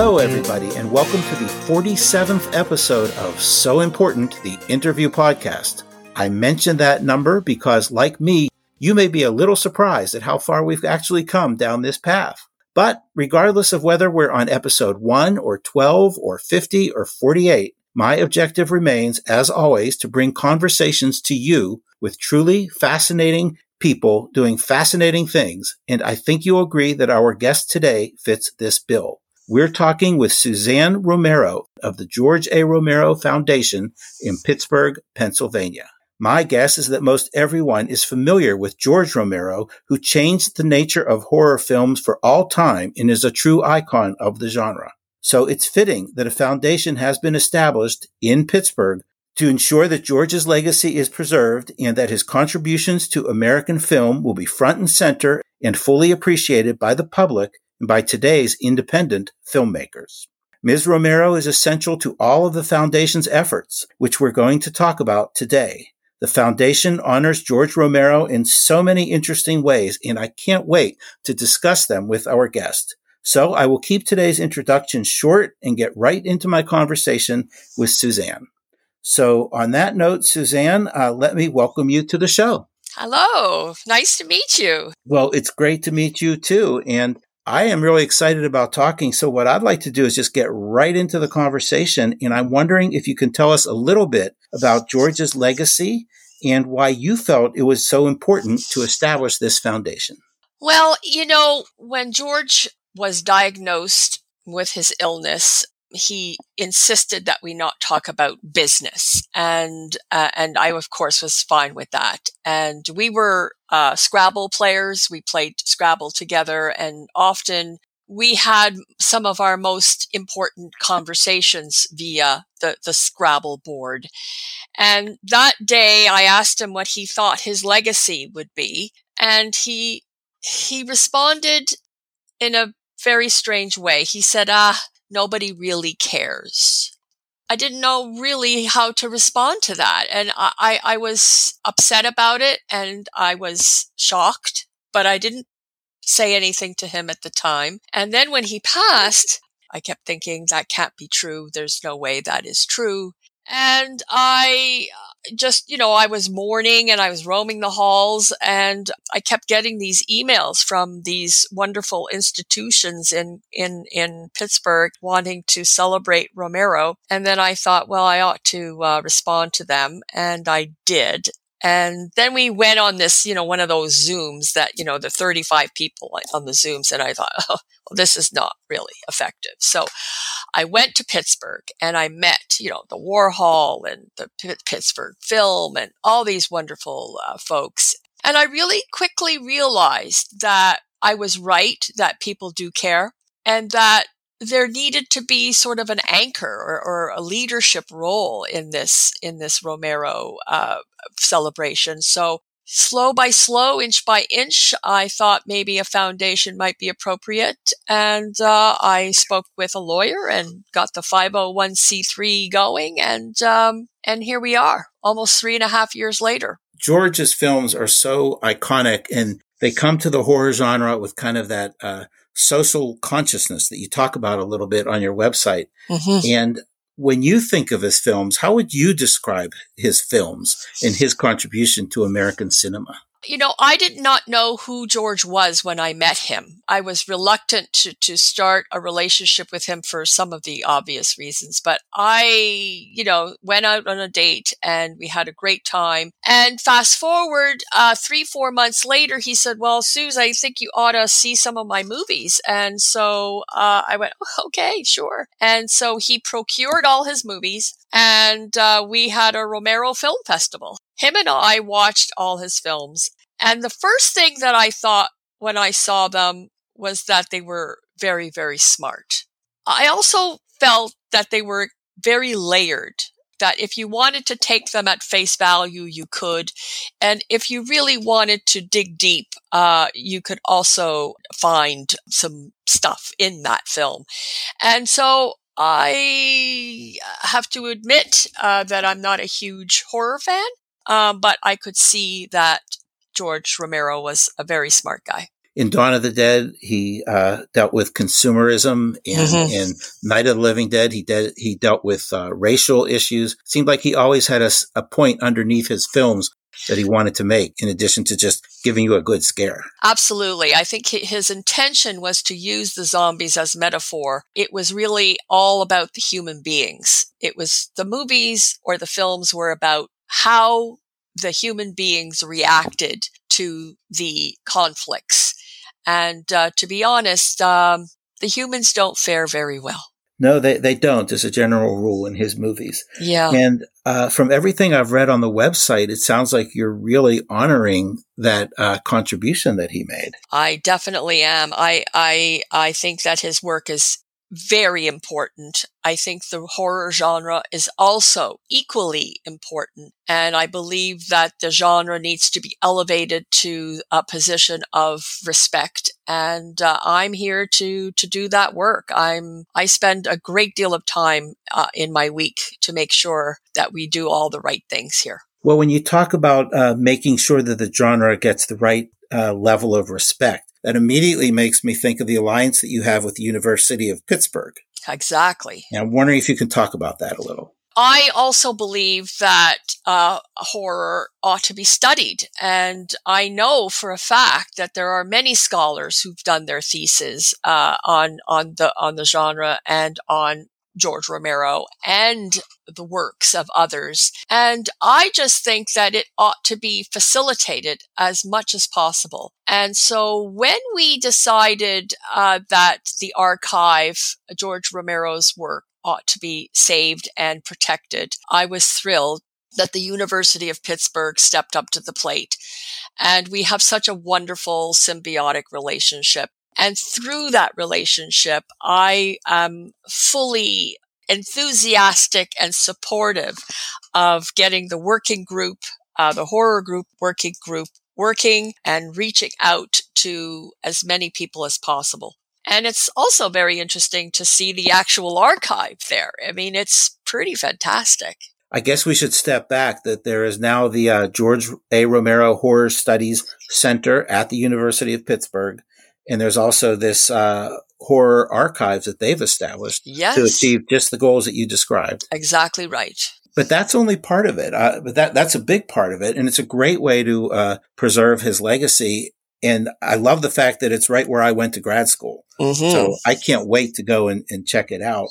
Hello, everybody, and welcome to the 47th episode of So Important, the interview podcast. I mentioned that number because, like me, you may be a little surprised at how far we've actually come down this path. But regardless of whether we're on episode 1 or 12 or 50 or 48, my objective remains, as always, to bring conversations to you with truly fascinating people doing fascinating things. And I think you'll agree that our guest today fits this bill. We're talking with Suzanne Romero of the George A. Romero Foundation in Pittsburgh, Pennsylvania. My guess is that most everyone is familiar with George Romero, who changed the nature of horror films for all time and is a true icon of the genre. So it's fitting that a foundation has been established in Pittsburgh to ensure that George's legacy is preserved and that his contributions to American film will be front and center and fully appreciated by the public and by today's independent filmmakers. Ms. Romero is essential to all of the Foundation's efforts, which we're going to talk about today. The Foundation honors George Romero in so many interesting ways, and I can't wait to discuss them with our guest. So I will keep today's introduction short and get right into my conversation with Suzanne. So, on that note, Suzanne, uh, let me welcome you to the show. Hello. Nice to meet you. Well, it's great to meet you too. And I am really excited about talking. So, what I'd like to do is just get right into the conversation. And I'm wondering if you can tell us a little bit about George's legacy and why you felt it was so important to establish this foundation. Well, you know, when George was diagnosed with his illness, he insisted that we not talk about business and uh, and I of course was fine with that and we were uh, Scrabble players we played Scrabble together and often we had some of our most important conversations via the, the Scrabble board. And that day I asked him what he thought his legacy would be. And he, he responded in a very strange way. He said, ah, nobody really cares. I didn't know really how to respond to that. And I, I, was upset about it and I was shocked, but I didn't say anything to him at the time. And then when he passed, I kept thinking that can't be true. There's no way that is true. And I just, you know, I was mourning and I was roaming the halls and I kept getting these emails from these wonderful institutions in, in, in Pittsburgh wanting to celebrate Romero. And then I thought, well, I ought to uh, respond to them. And I did. And then we went on this, you know, one of those Zooms that, you know, the 35 people on the Zooms. And I thought, oh, well, this is not really effective. So I went to Pittsburgh and I met, you know, the Warhol and the P- Pittsburgh Film and all these wonderful uh, folks. And I really quickly realized that I was right, that people do care and that there needed to be sort of an anchor or, or a leadership role in this in this Romero uh, celebration. So slow by slow, inch by inch, I thought maybe a foundation might be appropriate, and uh, I spoke with a lawyer and got the 501c3 going, and um, and here we are, almost three and a half years later. George's films are so iconic, and they come to the horror genre with kind of that. Uh, social consciousness that you talk about a little bit on your website. Mm-hmm. And when you think of his films, how would you describe his films and his contribution to American cinema? You know, I did not know who George was when I met him. I was reluctant to, to start a relationship with him for some of the obvious reasons, but I, you know, went out on a date and we had a great time. And fast forward, uh, three, four months later, he said, well, Suze, I think you ought to see some of my movies. And so, uh, I went, okay, sure. And so he procured all his movies and, uh, we had a Romero Film Festival him and I watched all his films. And the first thing that I thought when I saw them was that they were very, very smart. I also felt that they were very layered, that if you wanted to take them at face value, you could. And if you really wanted to dig deep, uh, you could also find some stuff in that film. And so I have to admit uh, that I'm not a huge horror fan. Um, but I could see that George Romero was a very smart guy. in Dawn of the Dead, he uh, dealt with consumerism. In, mm-hmm. in Night of the Living Dead, he he dealt with uh, racial issues. Seemed like he always had a, a point underneath his films that he wanted to make, in addition to just giving you a good scare. Absolutely. I think his intention was to use the zombies as metaphor. It was really all about the human beings. It was the movies or the films were about how the human beings reacted to the conflicts. And uh, to be honest, um, the humans don't fare very well. No, they, they don't, as a general rule in his movies. Yeah. And uh, from everything I've read on the website, it sounds like you're really honoring that uh, contribution that he made. I definitely am. I, I, I think that his work is very important. I think the horror genre is also equally important. And I believe that the genre needs to be elevated to a position of respect. And uh, I'm here to, to do that work. I'm, I spend a great deal of time uh, in my week to make sure that we do all the right things here. Well, when you talk about uh, making sure that the genre gets the right uh, level of respect, that immediately makes me think of the alliance that you have with the University of Pittsburgh. Exactly. And I'm wondering if you can talk about that a little. I also believe that uh, horror ought to be studied. And I know for a fact that there are many scholars who've done their theses uh, on on the on the genre and on George Romero and the works of others. And I just think that it ought to be facilitated as much as possible. And so when we decided uh, that the archive, George Romero's work, ought to be saved and protected, I was thrilled that the University of Pittsburgh stepped up to the plate. And we have such a wonderful symbiotic relationship. And through that relationship, I am fully enthusiastic and supportive of getting the working group, uh, the horror group working group working and reaching out to as many people as possible. And it's also very interesting to see the actual archive there. I mean, it's pretty fantastic. I guess we should step back that there is now the uh, George A. Romero Horror Studies Center at the University of Pittsburgh. And there's also this uh, horror archives that they've established yes. to achieve just the goals that you described. Exactly right. But that's only part of it. Uh, but that that's a big part of it, and it's a great way to uh, preserve his legacy. And I love the fact that it's right where I went to grad school. Mm-hmm. So I can't wait to go and, and check it out.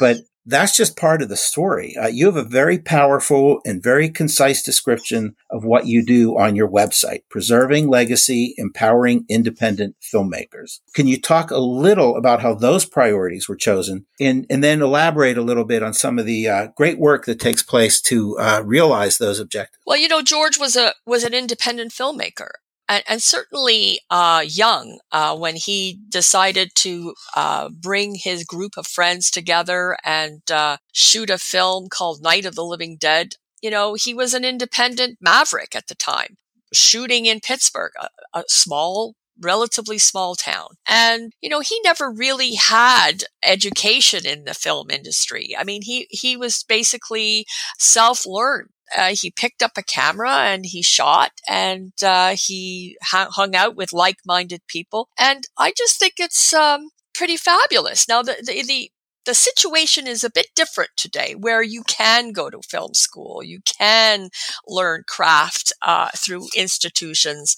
But that's just part of the story. Uh, you have a very powerful and very concise description of what you do on your website, preserving legacy, empowering independent filmmakers. Can you talk a little about how those priorities were chosen and, and then elaborate a little bit on some of the uh, great work that takes place to uh, realize those objectives? Well, you know, George was a, was an independent filmmaker and, and certainly uh, young uh, when he decided to uh, bring his group of friends together and uh, shoot a film called Night of the Living Dead. You know, he was an independent maverick at the time, shooting in Pittsburgh, a, a small relatively small town. And, you know, he never really had education in the film industry. I mean, he, he was basically self-learned uh, he picked up a camera and he shot and uh, he hung out with like-minded people. And I just think it's um, pretty fabulous. Now, the, the, the the situation is a bit different today where you can go to film school you can learn craft uh, through institutions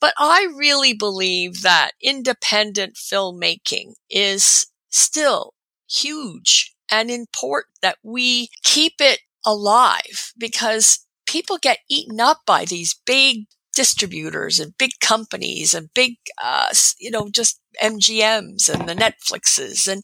but i really believe that independent filmmaking is still huge and important that we keep it alive because people get eaten up by these big distributors and big companies and big, uh, you know, just MGMs and the Netflixes. And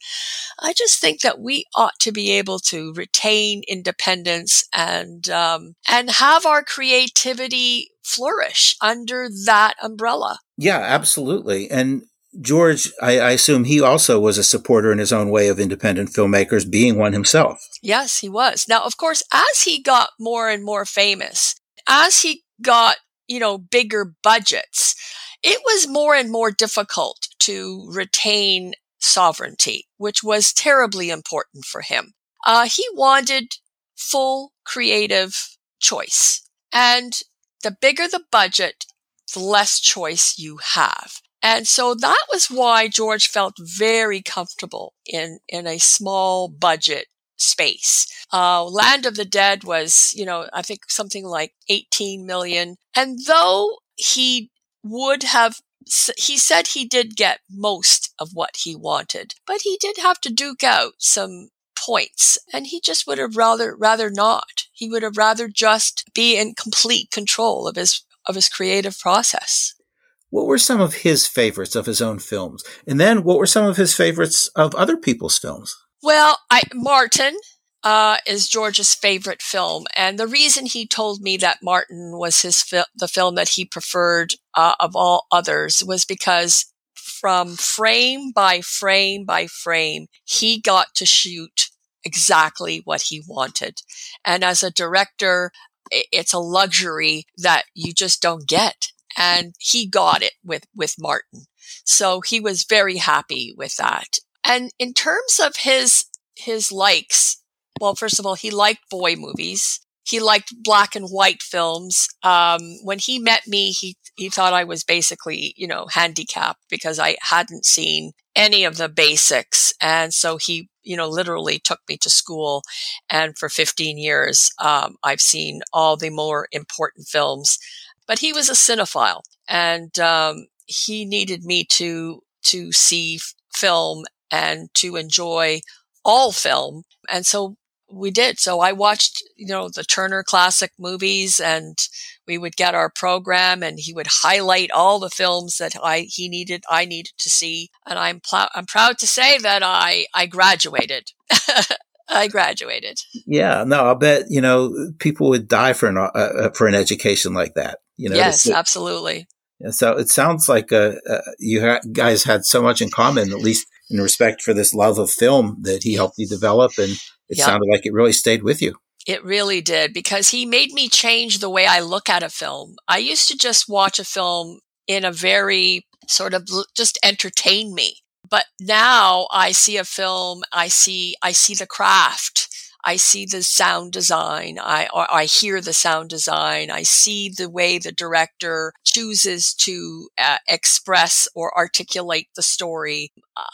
I just think that we ought to be able to retain independence and, um, and have our creativity flourish under that umbrella. Yeah, absolutely. And George, I, I, assume he also was a supporter in his own way of independent filmmakers, being one himself. Yes, he was. Now, of course, as he got more and more famous, as he got, you know, bigger budgets, it was more and more difficult to retain sovereignty, which was terribly important for him. Uh, he wanted full creative choice. And the bigger the budget, the less choice you have. And so that was why George felt very comfortable in, in a small budget space. Uh, Land of the Dead was, you know, I think something like 18 million. And though he would have he said he did get most of what he wanted, but he did have to duke out some points and he just would have rather rather not. He would have rather just be in complete control of his of his creative process. What were some of his favorites of his own films? And then what were some of his favorites of other people's films? Well, I Martin uh, is George's favorite film, and the reason he told me that Martin was his fi- the film that he preferred uh, of all others was because from frame by frame by frame, he got to shoot exactly what he wanted, and as a director, it's a luxury that you just don't get, and he got it with with Martin, so he was very happy with that. And in terms of his his likes, well, first of all, he liked boy movies. He liked black and white films. Um, when he met me, he, he thought I was basically, you know, handicapped because I hadn't seen any of the basics. And so he, you know, literally took me to school. And for 15 years, um, I've seen all the more important films. But he was a cinephile and, um, he needed me to, to see film and to enjoy all film. And so we did. So I watched, you know, the Turner classic movies and we would get our program and he would highlight all the films that I, he needed, I needed to see. And I'm, pl- I'm proud to say that I, I graduated. I graduated. Yeah, no, I'll bet, you know, people would die for an, uh, uh for an education like that. You know, yes, absolutely. So it sounds like uh, uh, you ha- guys had so much in common, at least in respect for this love of film that he helped you develop. And it yep. sounded like it really stayed with you. It really did because he made me change the way I look at a film. I used to just watch a film in a very sort of just entertain me. But now I see a film, I see, I see the craft. I see the sound design. I, I hear the sound design. I see the way the director chooses to uh, express or articulate the story.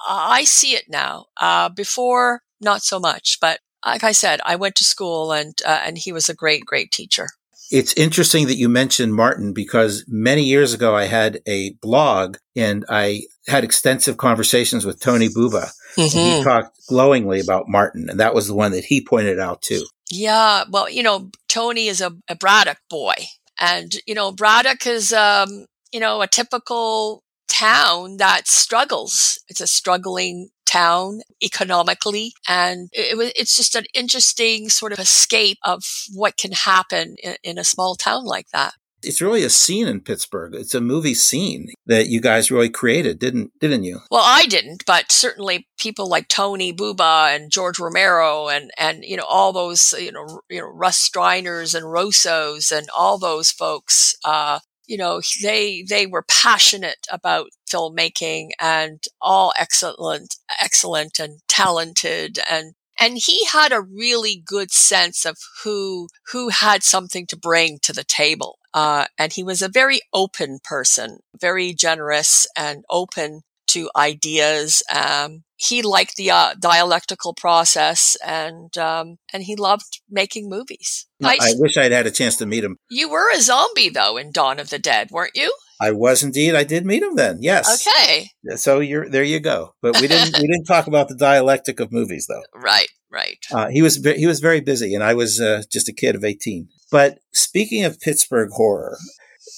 I see it now. Uh, before, not so much, but like I said, I went to school and, uh, and he was a great, great teacher. It's interesting that you mentioned Martin because many years ago I had a blog and I had extensive conversations with Tony Buba. Mm-hmm. he talked glowingly about Martin, and that was the one that he pointed out too. Yeah, well, you know, Tony is a, a Braddock boy, and you know, Braddock is, um, you know, a typical town that struggles. It's a struggling town economically. And it, it's just an interesting sort of escape of what can happen in, in a small town like that. It's really a scene in Pittsburgh. It's a movie scene that you guys really created, didn't didn't you? Well, I didn't, but certainly people like Tony Buba and George Romero and and you know all those you know you know Russ Streiners and Russos and all those folks uh, you know, they, they were passionate about filmmaking and all excellent, excellent and talented and and he had a really good sense of who who had something to bring to the table uh, and he was a very open person very generous and open to ideas um, he liked the uh, dialectical process and um, and he loved making movies. I, I wish I'd had a chance to meet him. You were a zombie though in Dawn of the Dead, weren't you? I was indeed. I did meet him then. Yes. Okay. So you're there. You go. But we didn't. we didn't talk about the dialectic of movies, though. Right. Right. Uh, he was he was very busy, and I was uh, just a kid of eighteen. But speaking of Pittsburgh horror,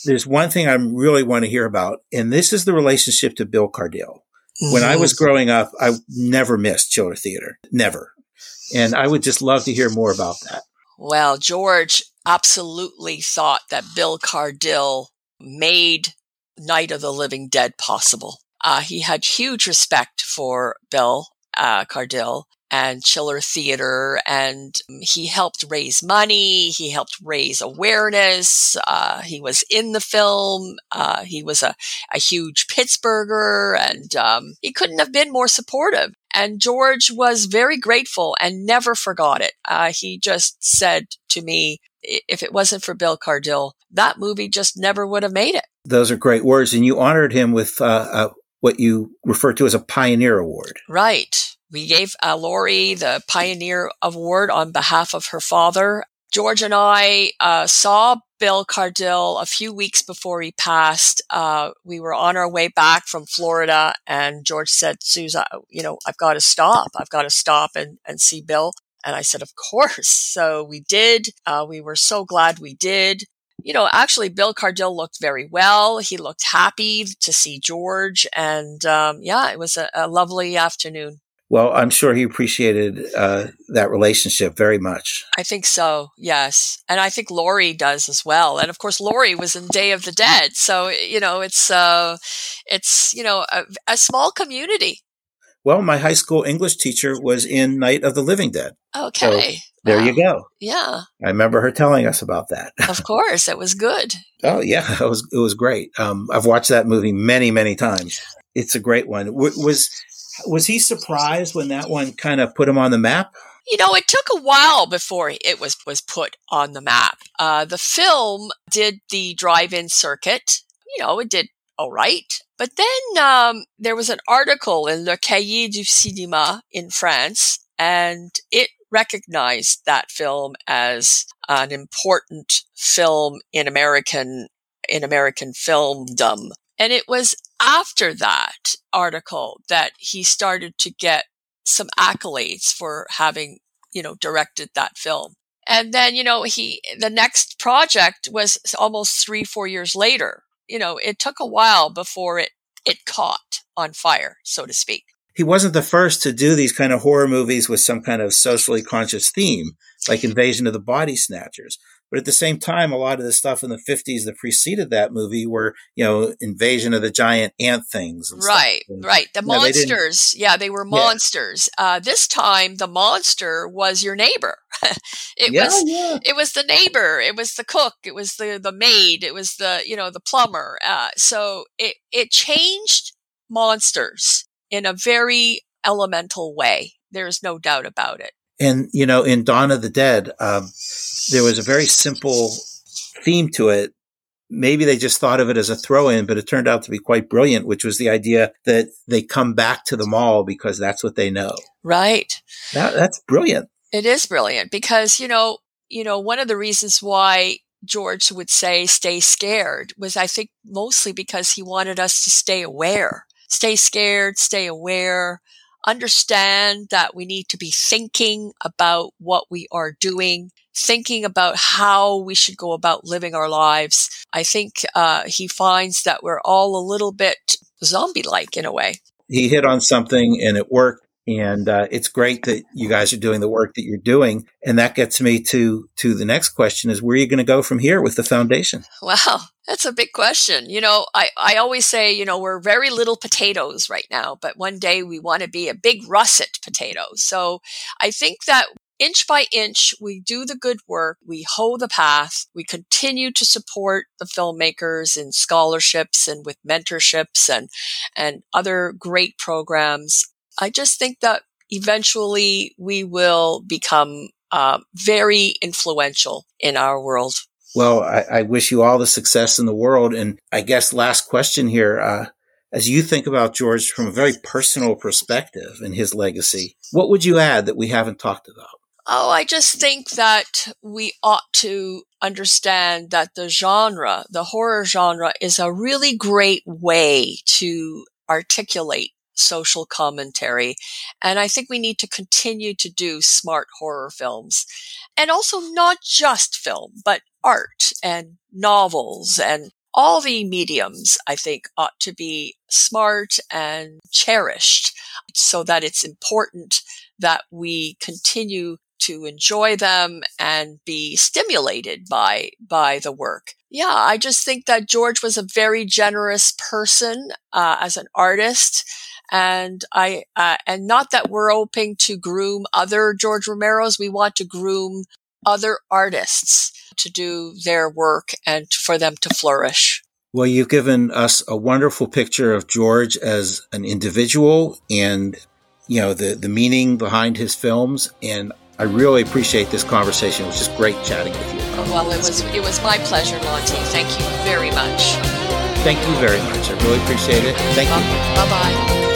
there's one thing I really want to hear about, and this is the relationship to Bill Cardille. When I was growing up, I never missed Chiller Theater. Never. And I would just love to hear more about that. Well, George absolutely thought that Bill Cardille made Night of the Living Dead possible. Uh, he had huge respect for Bill uh, Cardille and Chiller Theater, and he helped raise money. He helped raise awareness. Uh, he was in the film. Uh, he was a, a huge Pittsburgher, and um, he couldn't have been more supportive. And George was very grateful and never forgot it. Uh, he just said to me, if it wasn't for Bill Cardille, that movie just never would have made it. Those are great words. And you honored him with uh, uh, what you refer to as a Pioneer Award. Right. We gave uh, Laurie the Pioneer Award on behalf of her father. George and I uh, saw Bill Cardille a few weeks before he passed. Uh, we were on our way back from Florida, and George said, "Susan, you know, I've got to stop. I've got to stop and, and see Bill." And I said, "Of course." So we did. Uh, we were so glad we did you know, actually, Bill Cardille looked very well. He looked happy to see George. And um, yeah, it was a, a, lovely afternoon. Well, I'm sure he appreciated uh, that relationship very much. I think so, yes. And I think Laurie does as well. And of course, Laurie was in Day of the Dead. So, you know, it's, uh, it's you know, a, a small community. Well, my high school English teacher was in Night of the Living Dead. Okay. So there wow. you go. Yeah. I remember her telling us about that. Of course, it was good. oh yeah, it was it was great. Um, I've watched that movie many many times. It's a great one. W- was was he surprised when that one kind of put him on the map? You know, it took a while before it was was put on the map. Uh, the film did the drive-in circuit. You know, it did all right. But then um, there was an article in Le Cahier du Cinéma in France, and it recognized that film as an important film in American in American filmdom. And it was after that article that he started to get some accolades for having, you know, directed that film. And then, you know, he, the next project was almost three, four years later. You know, it took a while before it, it caught on fire, so to speak he wasn't the first to do these kind of horror movies with some kind of socially conscious theme, like Invasion of the Body Snatchers. But at the same time, a lot of the stuff in the 50s that preceded that movie were, you know, Invasion of the Giant Ant Things. right, and, right. The monsters. Yeah, they were monsters. Yeah. Uh, this time, the monster was your neighbor. it yeah, was, yeah. it was the neighbor. It was the cook. It was the, the maid. It was the, you know, the plumber. Uh, so it, it changed monsters in a very elemental way. There's no doubt about it. And, you know, in Dawn of the Dead, um, there was a very simple theme to it. Maybe they just thought of it as a throw in, but it turned out to be quite brilliant, which was the idea that they come back to the mall because that's what they know. Right. That, that's brilliant. It is brilliant because, you know, you know, one of the reasons why George would say stay scared was I think mostly because he wanted us to stay aware stay scared, stay aware, understand that we need to be thinking about what we are doing, thinking about how we should go about living our lives. I think uh, he finds that we're all a little bit zombie like in a way. He hit on something and it worked. And uh, it's great that you guys are doing the work that you're doing. And that gets me to to the next question: is where are you going to go from here with the foundation? Wow, that's a big question. You know, I I always say, you know, we're very little potatoes right now, but one day we want to be a big russet potato. So I think that inch by inch, we do the good work. We hoe the path. We continue to support the filmmakers in scholarships and with mentorships and, and other great programs. I just think that eventually we will become uh, very influential in our world. Well, I, I, wish you all the success in the world. And I guess last question here. Uh, as you think about George from a very personal perspective and his legacy, what would you add that we haven't talked about? Oh, I just think that we ought to understand that the genre, the horror genre, is a really great way to articulate social commentary. And I think we need to continue to do smart horror films. And also not just film, but art and novels and all the mediums, I think, ought to be smart and cherished so that it's important that we continue to enjoy them and be stimulated by, by the work. Yeah, I just think that George was a very generous person uh, as an artist and I uh, and not that we're hoping to groom other George Romero's. We want to groom other artists to do their work and for them to flourish. Well, you've given us a wonderful picture of George as an individual and you know the the meaning behind his films and I really appreciate this conversation. It was just great chatting with you. Well, it was it was my pleasure, Monty. Thank you very much. Thank you very much. I really appreciate it. Thank you. Bye bye.